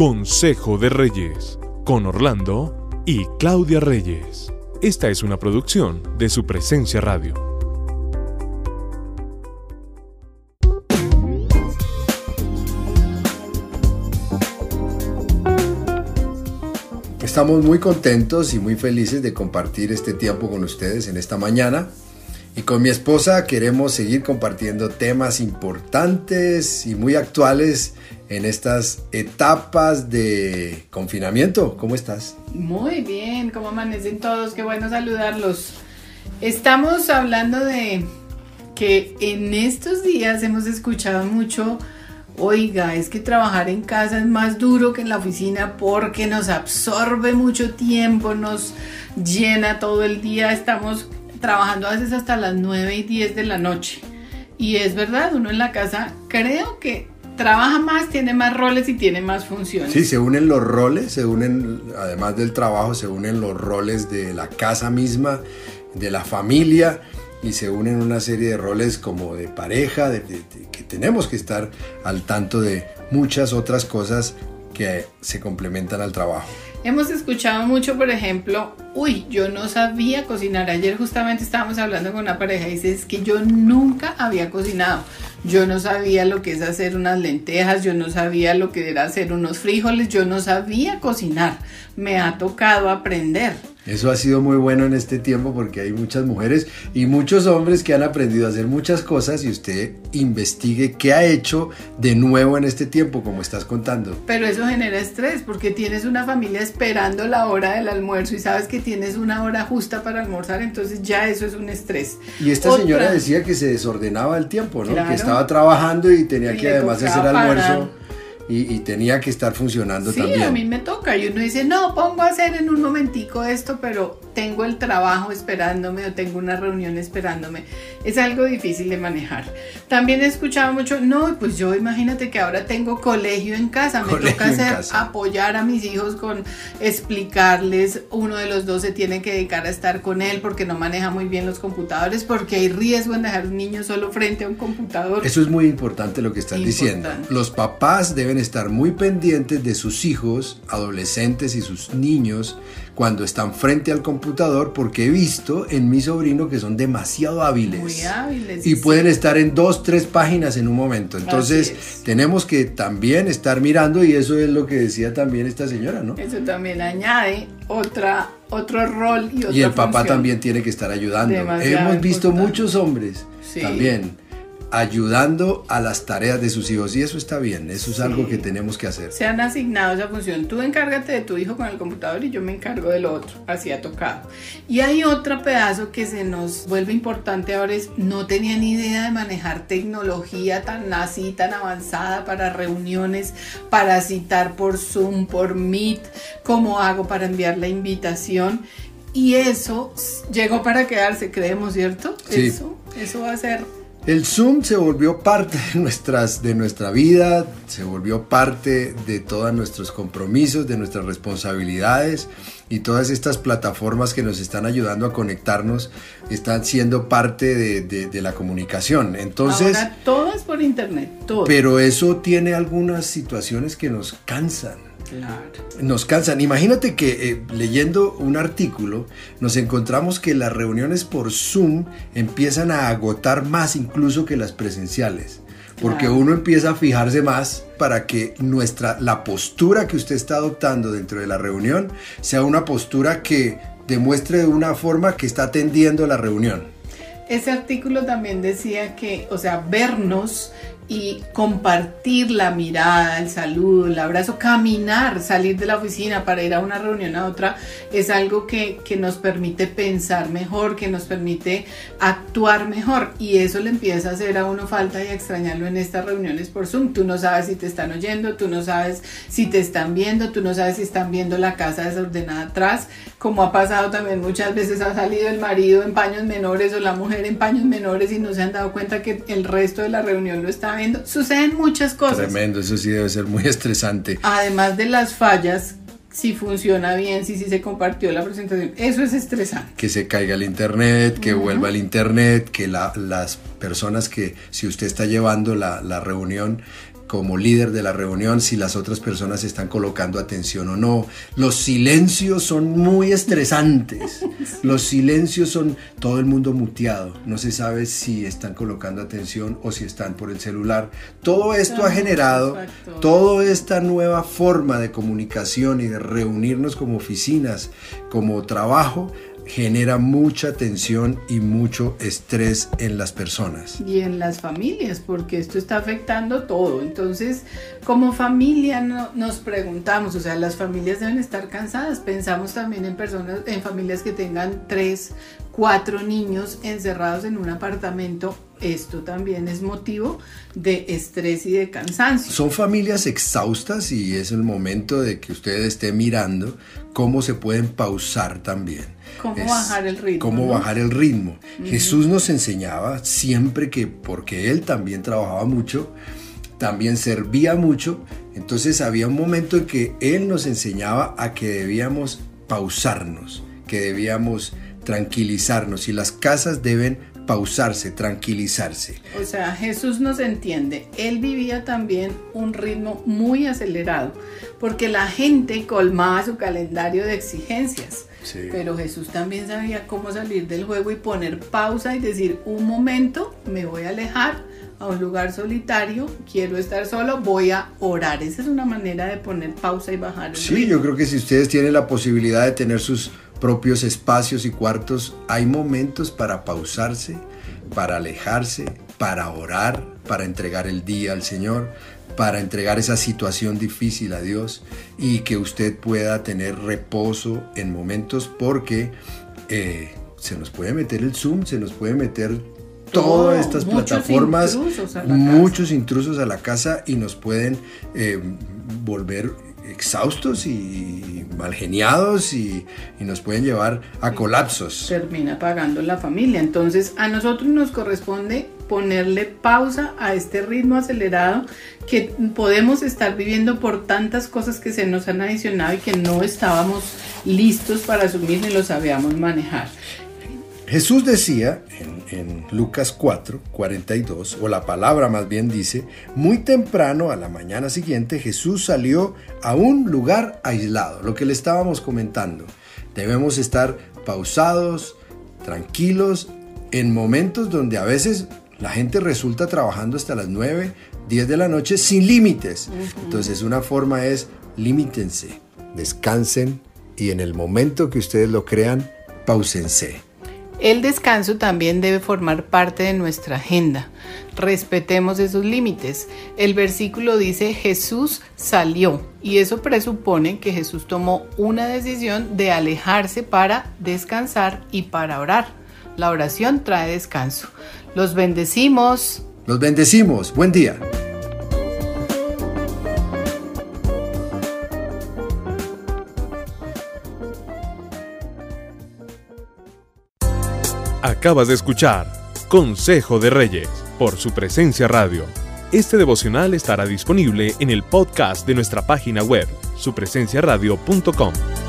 Consejo de Reyes, con Orlando y Claudia Reyes. Esta es una producción de su presencia radio. Estamos muy contentos y muy felices de compartir este tiempo con ustedes en esta mañana. Y con mi esposa queremos seguir compartiendo temas importantes y muy actuales en estas etapas de confinamiento. ¿Cómo estás? Muy bien, ¿cómo amanecen todos? Qué bueno saludarlos. Estamos hablando de que en estos días hemos escuchado mucho, oiga, es que trabajar en casa es más duro que en la oficina porque nos absorbe mucho tiempo, nos llena todo el día, estamos trabajando a veces hasta las 9 y 10 de la noche. Y es verdad, uno en la casa creo que trabaja más, tiene más roles y tiene más funciones. Sí, se unen los roles, se unen, además del trabajo, se unen los roles de la casa misma, de la familia y se unen una serie de roles como de pareja, de, que tenemos que estar al tanto de muchas otras cosas que se complementan al trabajo. Hemos escuchado mucho, por ejemplo, uy, yo no sabía cocinar. Ayer justamente estábamos hablando con una pareja y dice, es que yo nunca había cocinado. Yo no sabía lo que es hacer unas lentejas, yo no sabía lo que era hacer unos frijoles, yo no sabía cocinar. Me ha tocado aprender. Eso ha sido muy bueno en este tiempo porque hay muchas mujeres y muchos hombres que han aprendido a hacer muchas cosas y usted investigue qué ha hecho de nuevo en este tiempo, como estás contando. Pero eso genera estrés porque tienes una familia esperando la hora del almuerzo y sabes que tienes una hora justa para almorzar, entonces ya eso es un estrés. Y esta señora decía que se desordenaba el tiempo, ¿no? Que estaba trabajando y tenía que además hacer almuerzo y, tenía que estar funcionando también. Sí, a mí me toca. Y uno dice, no, pongo a hacer en un momentico esto, pero tengo el trabajo esperándome o tengo una reunión esperándome. Es algo difícil de manejar. También he escuchado mucho, no, pues yo imagínate que ahora tengo colegio en casa, me toca hacer, apoyar a mis hijos con explicarles, uno de los dos se tiene que dedicar a estar con él porque no maneja muy bien los computadores, porque hay riesgo en dejar un niño solo frente a un computador. Eso es muy importante lo que estás diciendo. Los papás deben estar muy pendientes de sus hijos, adolescentes y sus niños cuando están frente al computador porque he visto en mi sobrino que son demasiado hábiles. Muy hábiles. Y pueden estar en dos, tres páginas en un momento. Entonces tenemos que también estar mirando y eso es lo que decía también esta señora, ¿no? Eso también añade otra, otro rol y otra Y el papá también tiene que estar ayudando. Hemos visto muchos hombres también ayudando a las tareas de sus hijos y eso está bien, eso es algo que tenemos que hacer. Se han asignado esa función, tú encárgate de tu hijo con el computador y yo me encargo del otro, así ha tocado. Y hay otro pedazo que se nos vuelve importante ahora es, no tenía ni idea de manejar tecnología tan así, tan avanzada para reuniones, para citar por Zoom, por Meet, cómo hago para enviar la invitación. Y eso llegó para quedarse, creemos, ¿cierto? Eso, eso va a ser el Zoom se volvió parte de, nuestras, de nuestra vida, se volvió parte de todos nuestros compromisos, de nuestras responsabilidades y todas estas plataformas que nos están ayudando a conectarnos están siendo parte de, la comunicación. Entonces, Ahora todo es por internet, todo. Pero eso tiene algunas situaciones que nos cansan. Nos cansan. Imagínate que eh, leyendo un artículo nos encontramos que las reuniones por Zoom empiezan a agotar más incluso que las presenciales. Porque uno empieza a fijarse más para que nuestra, la postura que usted está adoptando dentro de la reunión sea una postura que demuestre de una forma que está atendiendo la reunión. Ese artículo también decía que, o sea, vernos y compartir la mirada, el saludo, el abrazo, caminar, salir de la oficina para ir a una reunión a otra, es algo que, que, nos permite pensar mejor, que nos permite actuar mejor y eso le empieza a hacer a uno falta y a extrañarlo en estas reuniones por Zoom. Tú no sabes si te están oyendo, tú no sabes si te están viendo, tú no sabes si están viendo la casa desordenada atrás, como ha pasado también muchas veces ha salido el marido en paños menores o la mujer en paños menores y no se han dado cuenta que el resto de la reunión lo está Suceden muchas cosas. Tremendo, eso sí debe ser muy estresante. Además de las fallas, si funciona bien, si, si se compartió la presentación, eso es estresante. Que se caiga el internet, que vuelva el internet, que las personas que, si usted está llevando la, la reunión, como líder de la reunión si las otras personas están colocando atención o no. Los silencios son muy estresantes. Los silencios son todo el mundo muteado. No se sabe si están colocando atención o si están por el celular. Todo esto ha generado toda esta nueva forma de comunicación y de reunirnos como oficinas, como trabajo, genera mucha tensión y mucho estrés en las personas. Y en las familias, porque esto está afectando todo. Entonces, como familia nos preguntamos, o sea, las familias deben estar cansadas. Pensamos también en personas, en familias que tengan tres, cuatro niños encerrados en un apartamento. Esto también es motivo de estrés y de cansancio. Son familias exhaustas y es el momento de que usted esté mirando cómo se pueden pausar también ¿Cómo bajar el ritmo? Cómo bajar el ritmo. Jesús nos enseñaba siempre que, porque Él también trabajaba mucho, también servía mucho, entonces había un momento en que Él nos enseñaba a que debíamos pausarnos, que debíamos tranquilizarnos y las casas deben pausarse, tranquilizarse. O sea, Jesús nos entiende. Él vivía también un ritmo muy acelerado, porque la gente colmaba su calendario de exigencias. Pero Jesús también sabía cómo salir del juego y poner pausa y decir, un momento, me voy a alejar a un lugar solitario, quiero estar solo, voy a orar. Esa es una manera de poner pausa y bajar. El sí, yo creo que si ustedes tienen la posibilidad de tener sus propios espacios y cuartos, hay momentos para pausarse, para alejarse, para orar, para entregar el día al Señor, para entregar esa situación difícil a Dios y que usted pueda tener reposo en momentos porque eh, se nos puede meter el Zoom, se nos puede meter todas estas plataformas, muchos intrusos a la casa y nos pueden eh, volver exhaustos y mal geniados y, nos pueden llevar a colapsos. Termina pagando la familia. Entonces a nosotros nos corresponde ponerle pausa a este ritmo acelerado que podemos estar viviendo por tantas cosas que se nos han adicionado y que no estábamos listos para asumir ni lo sabíamos manejar. Jesús decía en, Lucas 4, 42, o la palabra más bien dice, muy temprano a la mañana siguiente Jesús salió a un lugar aislado, lo que le estábamos comentando. Debemos estar pausados, tranquilos, en momentos donde a veces la gente resulta trabajando hasta las 9, 10 de la noche sin límites. Entonces una forma es limítense, descansen y en el momento que ustedes lo crean, pausense. El descanso también debe formar parte de nuestra agenda. Respetemos esos límites. El versículo dice Jesús salió y eso presupone que Jesús tomó una decisión de alejarse para descansar y para orar. La oración trae descanso. Los bendecimos. Los bendecimos. Buen día. Acabas de escuchar Consejo de Reyes por su presencia radio. Este devocional estará disponible en el podcast de nuestra página web, supresenciaradio.com.